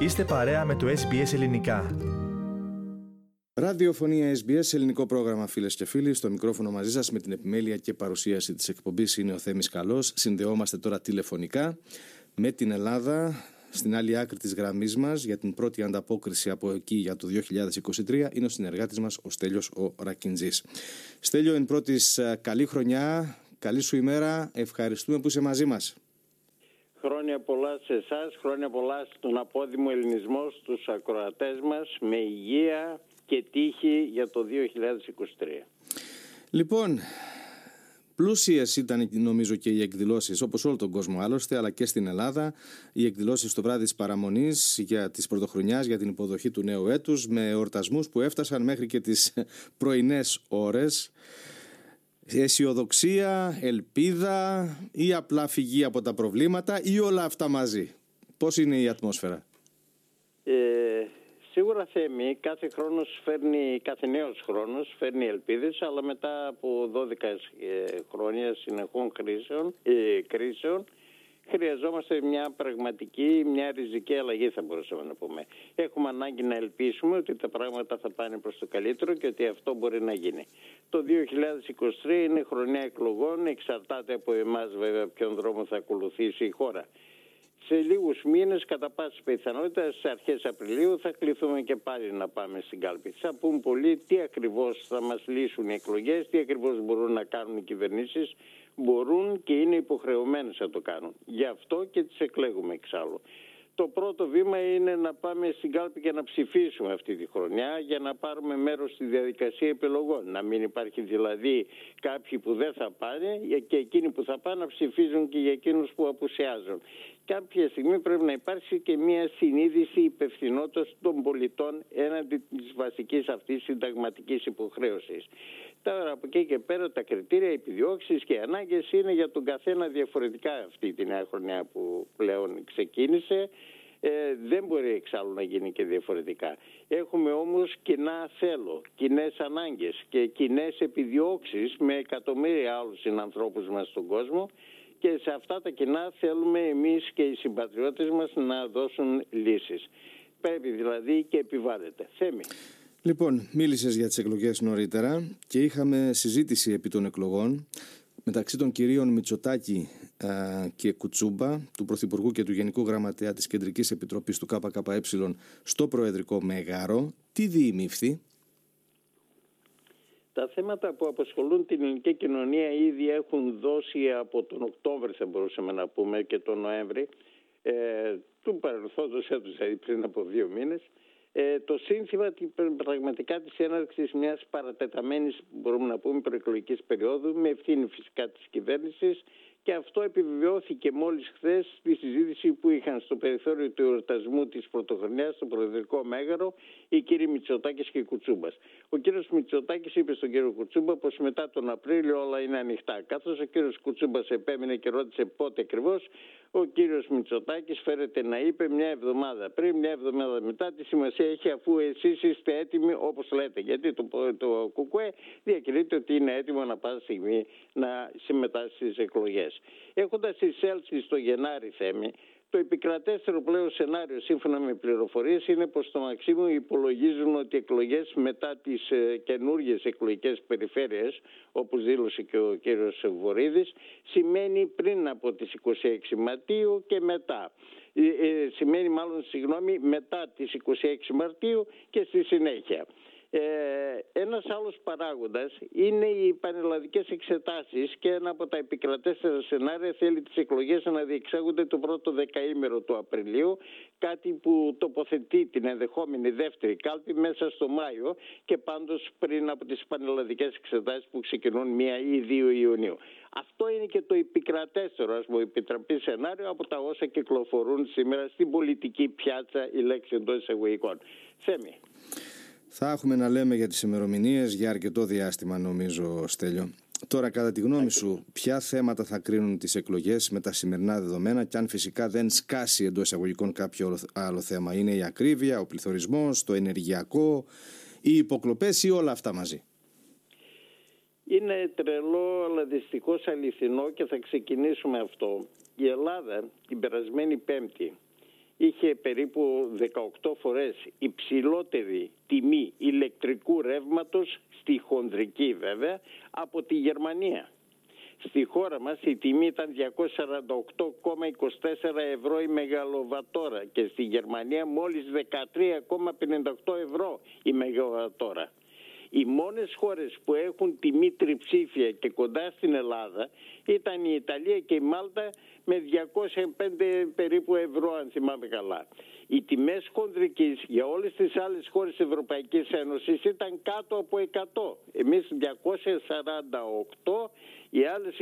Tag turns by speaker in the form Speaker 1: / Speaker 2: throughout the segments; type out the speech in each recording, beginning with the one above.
Speaker 1: Είστε παρέα με το SBS Ελληνικά.
Speaker 2: Ραδιοφωνία SBS, ελληνικό πρόγραμμα φίλες και φίλοι. Στο μικρόφωνο μαζί σας με την επιμέλεια και παρουσίαση της εκπομπής είναι ο Θέμης Καλός. Συνδεόμαστε τώρα τηλεφωνικά με την Ελλάδα στην άλλη άκρη της γραμμής μας για την πρώτη ανταπόκριση από εκεί για το 2023 είναι ο συνεργάτης μας ο Στέλιος ο Ρακιντζής. Στέλιο, εν πρώτης καλή χρονιά, καλή σου ημέρα. Ευχαριστούμε που είσαι μαζί μας.
Speaker 3: Χρόνια πολλά σε εσάς, χρόνια πολλά στον απόδημο ελληνισμό, στους ακροατές μας, με υγεία και τύχη για το 2023.
Speaker 2: Λοιπόν, Πλούσιες ήταν νομίζω και οι εκδηλώσεις, όπως όλο τον κόσμο άλλωστε, αλλά και στην Ελλάδα. Οι εκδηλώσεις το βράδυ της παραμονής για τη πρωτοχρονιάς, για την υποδοχή του νέου έτους, με εορτασμούς που έφτασαν μέχρι και τις πρωινές ώρες αισιοδοξία, ελπίδα ή απλά φυγή από τα προβλήματα ή όλα αυτά μαζί. Πώς είναι η ατμόσφαιρα;
Speaker 3: Ε, σίγουρα Θέμη, κάθε χρόνος φέρνει, κάθε νέος χρόνος φέρνει ελπίδες, αλλά μετά από 12 ε, χρόνια συνεχών κρίσεων, ε, κρίσεων χρειαζόμαστε μια πραγματική, μια ριζική αλλαγή θα μπορούσαμε να πούμε. Έχουμε ανάγκη να ελπίσουμε ότι τα πράγματα θα πάνε προς το καλύτερο και ότι αυτό μπορεί να γίνει. Το 2023 είναι χρονιά εκλογών, εξαρτάται από εμάς βέβαια ποιον δρόμο θα ακολουθήσει η χώρα. Σε λίγους μήνες, κατά πάση πιθανότητα, στι αρχές Απριλίου θα κληθούμε και πάλι να πάμε στην κάλπη. Θα πούν πολλοί τι ακριβώς θα μας λύσουν οι εκλογές, τι ακριβώς μπορούν να κάνουν οι κυβερνήσεις μπορούν και είναι υποχρεωμένες να το κάνουν. Γι' αυτό και τις εκλέγουμε εξάλλου. Το πρώτο βήμα είναι να πάμε στην κάλπη και να ψηφίσουμε αυτή τη χρονιά για να πάρουμε μέρος στη διαδικασία επιλογών. Να μην υπάρχει δηλαδή κάποιοι που δεν θα πάνε και εκείνοι που θα πάνε να ψηφίζουν και για εκείνους που απουσιάζουν. Κάποια στιγμή πρέπει να υπάρξει και μια συνείδηση υπευθυνότητας των πολιτών έναντι της βασικής αυτής συνταγματικής υποχρέωσης. Τώρα από εκεί και πέρα τα κριτήρια, επιδιώξεις και οι ανάγκες είναι για τον καθένα διαφορετικά αυτή τη νέα χρονιά που πλέον ξεκίνησε. Ε, δεν μπορεί εξάλλου να γίνει και διαφορετικά. Έχουμε όμως κοινά θέλω, κοινές ανάγκες και κοινές επιδιώξεις με εκατομμύρια άλλους συνανθρώπους μας στον κόσμο και σε αυτά τα κοινά θέλουμε εμείς και οι συμπατριώτες μας να δώσουν λύσεις. Πρέπει δηλαδή και επιβάλλεται. Θέμη.
Speaker 2: Λοιπόν, μίλησες για τις εκλογές νωρίτερα και είχαμε συζήτηση επί των εκλογών μεταξύ των κυρίων Μητσοτάκη και Κουτσούμπα, του Πρωθυπουργού και του Γενικού Γραμματέα της Κεντρικής Επιτροπής του ΚΚΕ στο Προεδρικό Μέγαρο. Τι διημήφθη;
Speaker 3: Τα θέματα που απασχολούν την ελληνική κοινωνία ήδη έχουν δώσει από τον Οκτώβριο θα μπορούσαμε να πούμε και τον Νοέμβρη ε, του παρελθόντος έτους, δηλαδή πριν από δύο μήνες ε, το σύνθημα πραγματικά της έναρξης μιας παρατεταμένης μπορούμε να πούμε προεκλογικής περίοδου με ευθύνη φυσικά της κυβέρνησης και αυτό επιβεβαιώθηκε μόλις χθες στη συζήτηση που είχαν στο περιθώριο του εορτασμού της πρωτοχρονιάς στο Προεδρικό Μέγαρο οι κύριοι Μητσοτάκης και Κουτσούμπας. Ο κύριος Μητσοτάκης είπε στον κύριο Κουτσούμπα πως μετά τον Απρίλιο όλα είναι ανοιχτά. Καθώς ο κύριος Κουτσούμπας επέμεινε και ρώτησε πότε ακριβώς, ο κύριος Μητσοτάκης φέρεται να είπε μια εβδομάδα πριν, μια εβδομάδα μετά τη σημασία έχει αφού εσείς είστε έτοιμοι όπως λέτε. Γιατί το, το ΚΚΕ διακηρύττει ότι είναι έτοιμο να πάσα στιγμή να συμμετάσχει στις εκλογές. Έχοντας εισέλθει στο Γενάρη Θέμη, το επικρατέστερο πλέον σενάριο σύμφωνα με πληροφορίες είναι πως το Μαξίμου υπολογίζουν ότι εκλογές μετά τις ε, καινούργιες εκλογικές περιφέρειες όπως δήλωσε και ο κύριος Βορύδης σημαίνει πριν από τις 26 Μαρτίου και μετά. Ε, ε, σημαίνει μάλλον συγγνώμη μετά τις 26 Μαρτίου και στη συνέχεια. Ε, ένας άλλος παράγοντας είναι οι πανελλαδικές εξετάσεις και ένα από τα επικρατέστερα σενάρια θέλει τις εκλογές να διεξάγονται το πρώτο δεκαήμερο του Απριλίου κάτι που τοποθετεί την ενδεχόμενη δεύτερη κάλπη μέσα στο Μάιο και πάντως πριν από τις πανελλαδικές εξετάσεις που ξεκινούν 1 ή 2 Ιουνίου. Αυτό είναι και το επικρατέστερο, ας πούμε, επιτραπή σενάριο από τα όσα κυκλοφορούν σήμερα στην πολιτική πιάτσα η λέξη εντός εισαγωγικών. Θέμη.
Speaker 2: Θα έχουμε να λέμε για τις ημερομηνίες για αρκετό διάστημα νομίζω Στέλιο. Τώρα κατά τη γνώμη σου ποια θέματα θα κρίνουν τις εκλογές με τα σημερινά δεδομένα και αν φυσικά δεν σκάσει εντός εισαγωγικών κάποιο άλλο θέμα; Είναι η ακρίβεια, ο πληθωρισμός, το ενεργειακό, οι υποκλοπές ή όλα αυτά μαζί;
Speaker 3: Είναι τρελό αλλά δυστυχώς αληθινό και θα ξεκινήσουμε αυτό. Η Ελλάδα την περασμένη πέμπτη είχε περίπου 18 φορές υψηλότερη τιμή ηλεκτρικού ρεύματος, στη χονδρική βέβαια, από τη Γερμανία. Στη χώρα μας η τιμή ήταν 248,24 ευρώ η μεγαλοβατόρα και στη Γερμανία μόλις 13,58 ευρώ η μεγαλοβατόρα. Οι μόνες χώρες που έχουν τιμή τριψήφια και κοντά στην Ελλάδα ήταν η Ιταλία και η Μάλτα με 205 περίπου ευρώ αν θυμάμαι καλά. Οι τιμές χονδρικής για όλες τις άλλες χώρες της Ευρωπαϊκής Ένωσης ήταν κάτω από 100. Εμείς 248, οι άλλες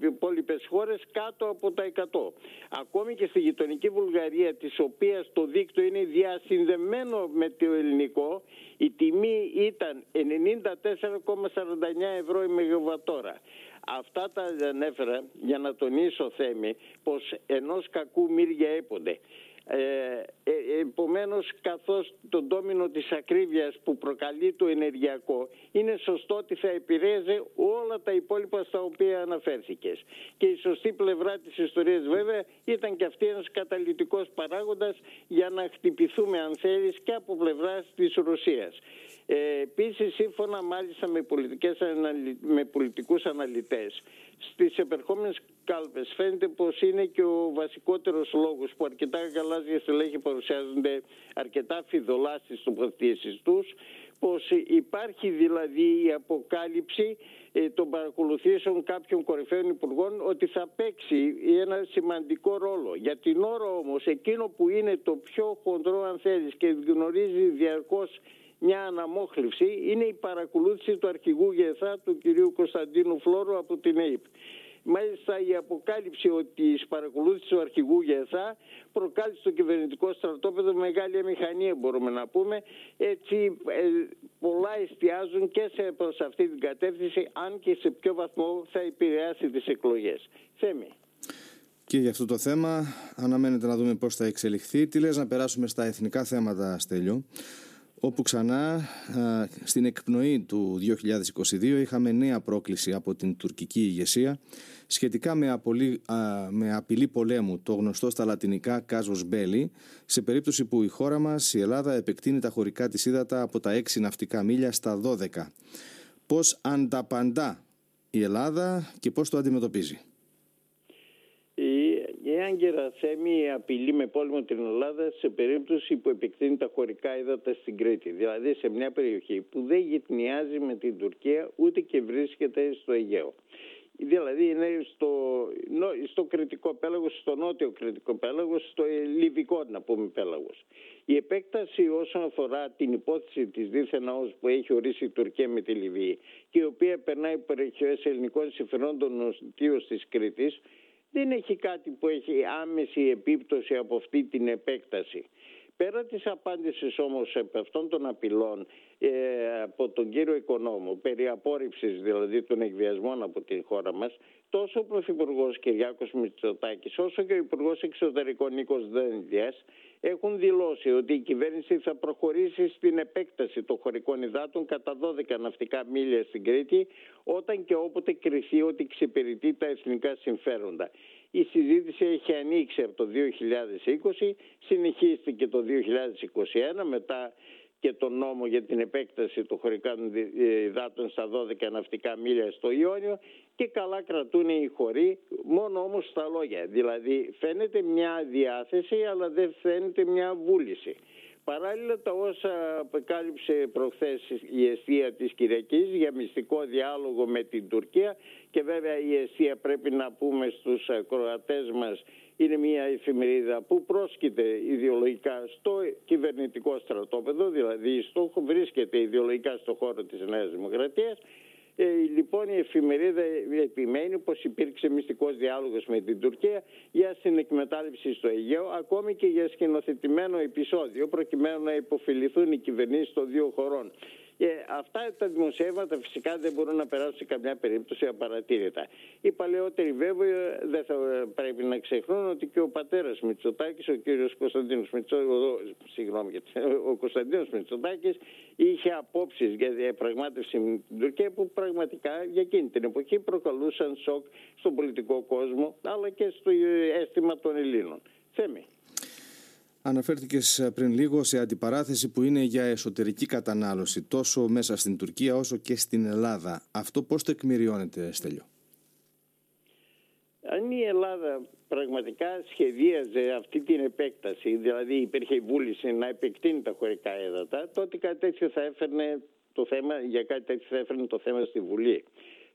Speaker 3: υπόλοιπες χώρες κάτω από τα 100. Ακόμη και στη γειτονική Βουλγαρία, της οποίας το δίκτυο είναι διασυνδεμένο με το ελληνικό, η τιμή ήταν 94,49 ευρώ η μεγαβατόρα. Αυτά τα ανέφερα για να τονίσω θέμη πως ενός κακού μύρια έπονται. Ε, ε, επομένως καθώς το ντόμινο της ακρίβειας που προκαλεί το ενεργειακό είναι σωστό ότι θα επηρέαζε όλα τα υπόλοιπα στα οποία αναφέρθηκες. Και η σωστή πλευρά της ιστορίας βέβαια ήταν και αυτή ένας καταλητικός παράγοντας για να χτυπηθούμε αν θέλεις και από πλευράς της Ρωσίας. Ε, Επίσης, σύμφωνα μάλιστα με, πολιτικές, με πολιτικούς αναλυτές, στις επερχόμενες κάλπες φαίνεται πως είναι και ο βασικότερος λόγος που αρκετά γαλάζια στελέχη παρουσιάζονται αρκετά φιδωλά στις τοποθετήσεις τους, πως υπάρχει δηλαδή η αποκάλυψη ε, των παρακολουθήσεων κάποιων κορυφαίων υπουργών ότι θα παίξει ένα σημαντικό ρόλο. Για την ώρα όμως εκείνο που είναι το πιο χοντρό αν θέλεις και γνωρίζει διαρκώς μια αναμόχλευση είναι η παρακολούθηση του αρχηγού ΓΕΘΑ του κυρίου Κωνσταντίνου Φλόρου από την ΑΕΠ. Μάλιστα η αποκάλυψη ότι η παρακολούθηση του αρχηγού ΓΕΘΑ προκάλεσε στο κυβερνητικό στρατόπεδο μεγάλη αμηχανία μπορούμε να πούμε. Έτσι ε, πολλά εστιάζουν και σε, προς αυτή την κατεύθυνση αν και σε ποιο βαθμό θα επηρεάσει τις εκλογές. Θέμη.
Speaker 2: Και για αυτό το θέμα αναμένεται να δούμε πώς θα εξελιχθεί. Τι λες να περάσουμε στα εθνικά θέματα, Στέλιο; Όπου ξανά στην εκπνοή του 2022 είχαμε νέα πρόκληση από την τουρκική ηγεσία σχετικά με, απολύ, με απειλή πολέμου, το γνωστό στα λατινικά κάζος μπέλι, σε περίπτωση που η χώρα μας, η Ελλάδα, επεκτείνει τα χωρικά της ύδατα από τα 6 ναυτικά μίλια στα 12. Πώς ανταπαντά η Ελλάδα και πώς το αντιμετωπίζει;
Speaker 3: Η Άγκυρα Θέμη απειλεί με πόλεμο την Ελλάδα σε περίπτωση που επεκτείνει τα χωρικά ύδατα στην Κρήτη. Δηλαδή σε μια περιοχή που δεν γυτνιάζει με την Τουρκία ούτε και βρίσκεται στο Αιγαίο. Δηλαδή είναι στο, στο κριτικό πέλαγος, στο νότιο κριτικό πέλαγος, στο λιβικό να πούμε πέλαγος. Η επέκταση όσον αφορά την υπόθεση της δίθεν ναός που έχει ορίσει η Τουρκία με τη Λιβύη και η οποία περνάει περιοχές ελληνικών συμφερόντων νοσητήως της Κρήτης δεν έχει κάτι που έχει άμεση επίπτωση από αυτή την επέκταση. Πέρα της απάντησης όμως από αυτών των απειλών ε, από τον κύριο Οικονόμου περί απόρριψης δηλαδή των εκβιασμών από την χώρα μας τόσο ο Πρωθυπουργός Κυριάκος Μητσοτάκης όσο και ο Υπουργός Εξωτερικών Νίκος Δένδιας έχουν δηλώσει ότι η κυβέρνηση θα προχωρήσει στην επέκταση των χωρικών υδάτων κατά 12 ναυτικά μίλια στην Κρήτη όταν και όποτε κριθεί ότι εξυπηρετεί τα εθνικά συμφέροντα. Η συζήτηση έχει ανοίξει από το 2020, συνεχίστηκε το 2021 μετά και τον νόμο για την επέκταση των χωρικών υδάτων στα 12 ναυτικά μίλια στο Ιόνιο και καλά κρατούν οι χωροί, μόνο όμως στα λόγια. Δηλαδή φαίνεται μια διάθεση αλλά δεν φαίνεται μια βούληση. Παράλληλα τα όσα απεκάλυψε προχθές η αιστεία της Κυριακής για μυστικό διάλογο με την Τουρκία και βέβαια η αιστεία πρέπει να πούμε στους κροατές μας είναι μια εφημερίδα που πρόσκειται ιδεολογικά στο κυβερνητικό στρατόπεδο, δηλαδή στο, βρίσκεται ιδεολογικά στο χώρο της Νέας Δημοκρατίας ε, λοιπόν η εφημερίδα επιμένει πως υπήρξε μυστικός διάλογος με την Τουρκία για συνεκμετάλλευση στο Αιγαίο ακόμη και για σκηνοθετημένο επεισόδιο προκειμένου να υποφιληθούν οι κυβερνήσεις των δύο χωρών. Και αυτά τα δημοσιεύματα φυσικά δεν μπορούν να περάσουν σε καμιά περίπτωση απαρατήρητα. Οι παλαιότεροι βέβαια δεν θα πρέπει να ξεχνούν ότι και ο πατέρας Μητσοτάκης, ο κύριος Κωνσταντίνος Μητσοτάκης, ο Κωνσταντίνος Μητσοτάκης είχε απόψεις για διαπραγμάτευση με την Τουρκία που πραγματικά για εκείνη την εποχή προκαλούσαν σοκ στον πολιτικό κόσμο αλλά και στο αίσθημα των Ελλήνων. Θέμη.
Speaker 2: Αναφέρθηκες πριν λίγο σε αντιπαράθεση που είναι για εσωτερική κατανάλωση τόσο μέσα στην Τουρκία όσο και στην Ελλάδα. Αυτό πώς το εκμηριώνεται, Στέλιο;
Speaker 3: Αν η Ελλάδα πραγματικά σχεδίαζε αυτή την επέκταση, δηλαδή υπήρχε η βούληση να επεκτείνει τα χωρικά έδατα, τότε κάτι τέτοιο θα έφερνε το θέμα, για κάτι τέτοιο θα έφερνε το θέμα στη Βουλή.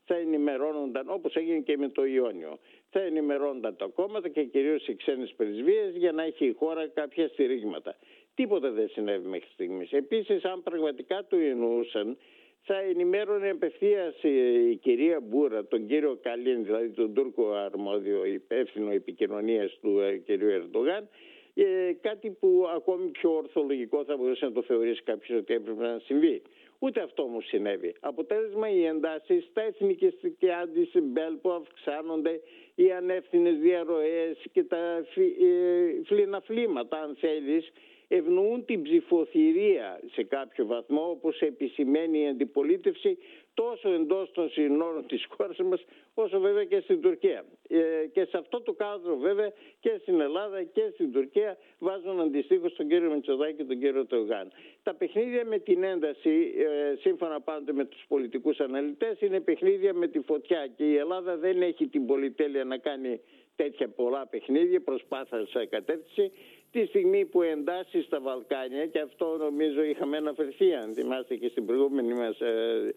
Speaker 3: Θα ενημερώνονταν, όπως έγινε και με το Ιόνιο, θα ενημερώνονταν τα κόμματα και κυρίως οι ξένες πρεσβείες για να έχει η χώρα κάποια στηρίγματα. Τίποτα δεν συνέβη μέχρι στιγμής. Επίσης, αν πραγματικά το εννοούσαν, θα ενημέρωνε απευθείας η κυρία Μπούρα, τον κύριο Καλίν, δηλαδή τον Τούρκο αρμόδιο υπεύθυνο επικοινωνίας του ε, κυρίου Ερντογάν, ε, κάτι που ακόμη πιο ορθολογικό θα μπορούσε να το θεωρήσει κάποιος ότι έπρεπε να συμβεί. Ούτε αυτό όμως συνέβη. Αποτέλεσμα οι εντάσεις στα εθνικιστικά αντισυμπέλ που αυξάνονται, οι ανεύθυνες διαρροές και τα ε, φλιναφλήματα, αν θέλεις, ευνοούν την ψηφοθυρία σε κάποιο βαθμό όπως επισημαίνει η αντιπολίτευση τόσο εντός των συνόρων της χώρας μας όσο βέβαια και στην Τουρκία. Ε, και σε αυτό το κάδρο βέβαια και στην Ελλάδα και στην Τουρκία βάζουν αντιστοίχως τον κύριο Μητσοδάκη και τον κύριο Τεογάν. Τα παιχνίδια με την ένταση, ε, σύμφωνα πάντοτε με τους πολιτικούς αναλυτές, είναι παιχνίδια με τη φωτιά και η Ελλάδα δεν έχει την πολυτέλεια να κάνει τέτοια πολλά παιχνίδια, προσπάθεια σε κατεύθυνση τη στιγμή που εντάσσει στα Βαλκάνια και αυτό νομίζω είχαμε αναφερθεί αν θυμάστε και στην προηγούμενη μας ε,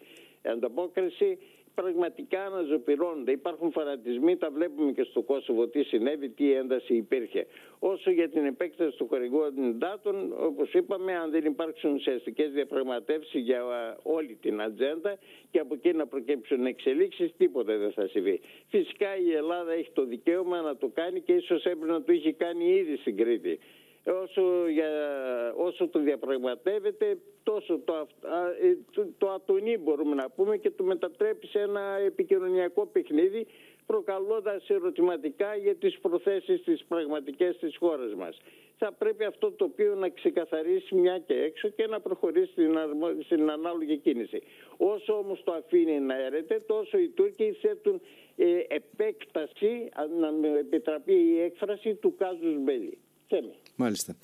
Speaker 3: ανταπόκριση πραγματικά αναζωπηρώνονται. Υπάρχουν φανατισμοί, τα βλέπουμε και στο Κόσοβο τι συνέβη, τι ένταση υπήρχε. Όσο για την επέκταση του χορηγού αντιδάτων, όπως είπαμε, αν δεν υπάρξουν ουσιαστικές διαπραγματεύσεις για όλη την ατζέντα και από εκεί να προκύψουν εξελίξεις, τίποτα δεν θα συμβεί. Φυσικά η Ελλάδα έχει το δικαίωμα να το κάνει και ίσως έπρεπε να το είχε κάνει ήδη στην Κρήτη όσο, για, όσο το διαπραγματεύεται τόσο το, ε, το, το ατονεί μπορούμε να πούμε και το μετατρέπει σε ένα επικοινωνιακό παιχνίδι προκαλώντας ερωτηματικά για τις προθέσεις της πραγματικές της χώρας μας. Θα πρέπει αυτό το οποίο να ξεκαθαρίσει μια και έξω και να προχωρήσει στην, στην ανάλογη κίνηση. Όσο όμως το αφήνει να έρεται, τόσο οι Τούρκοι θέτουν ε, επέκταση, να με επιτραπεί η έκφραση, του κάζους μπέλη.
Speaker 2: Μάλιστα.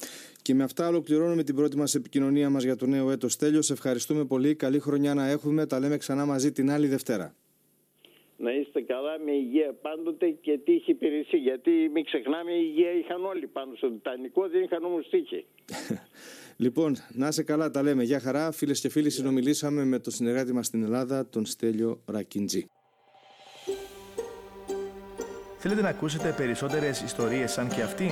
Speaker 2: Και με αυτά ολοκληρώνουμε την πρώτη μας επικοινωνία μας για το νέο έτος. Τέλειος, σε ευχαριστούμε πολύ. Καλή χρονιά να έχουμε. Τα λέμε ξανά μαζί την άλλη Δευτέρα.
Speaker 3: Να είστε καλά με υγεία πάντοτε και τύχη υπηρεσία. Γιατί μην ξεχνάμε, η υγεία είχαν όλοι πάνω στο Τιτανικό, δεν είχαν όμως τύχη.
Speaker 2: λοιπόν, να είσαι καλά, τα λέμε. Γεια χαρά, φίλες και φίλοι. Συνομιλήσαμε με τον συνεργάτη μας στην Ελλάδα, τον Στέλιο Ρακιντζή.
Speaker 1: Θέλετε να ακούσετε περισσότερες ιστορίες σαν και αυτήν;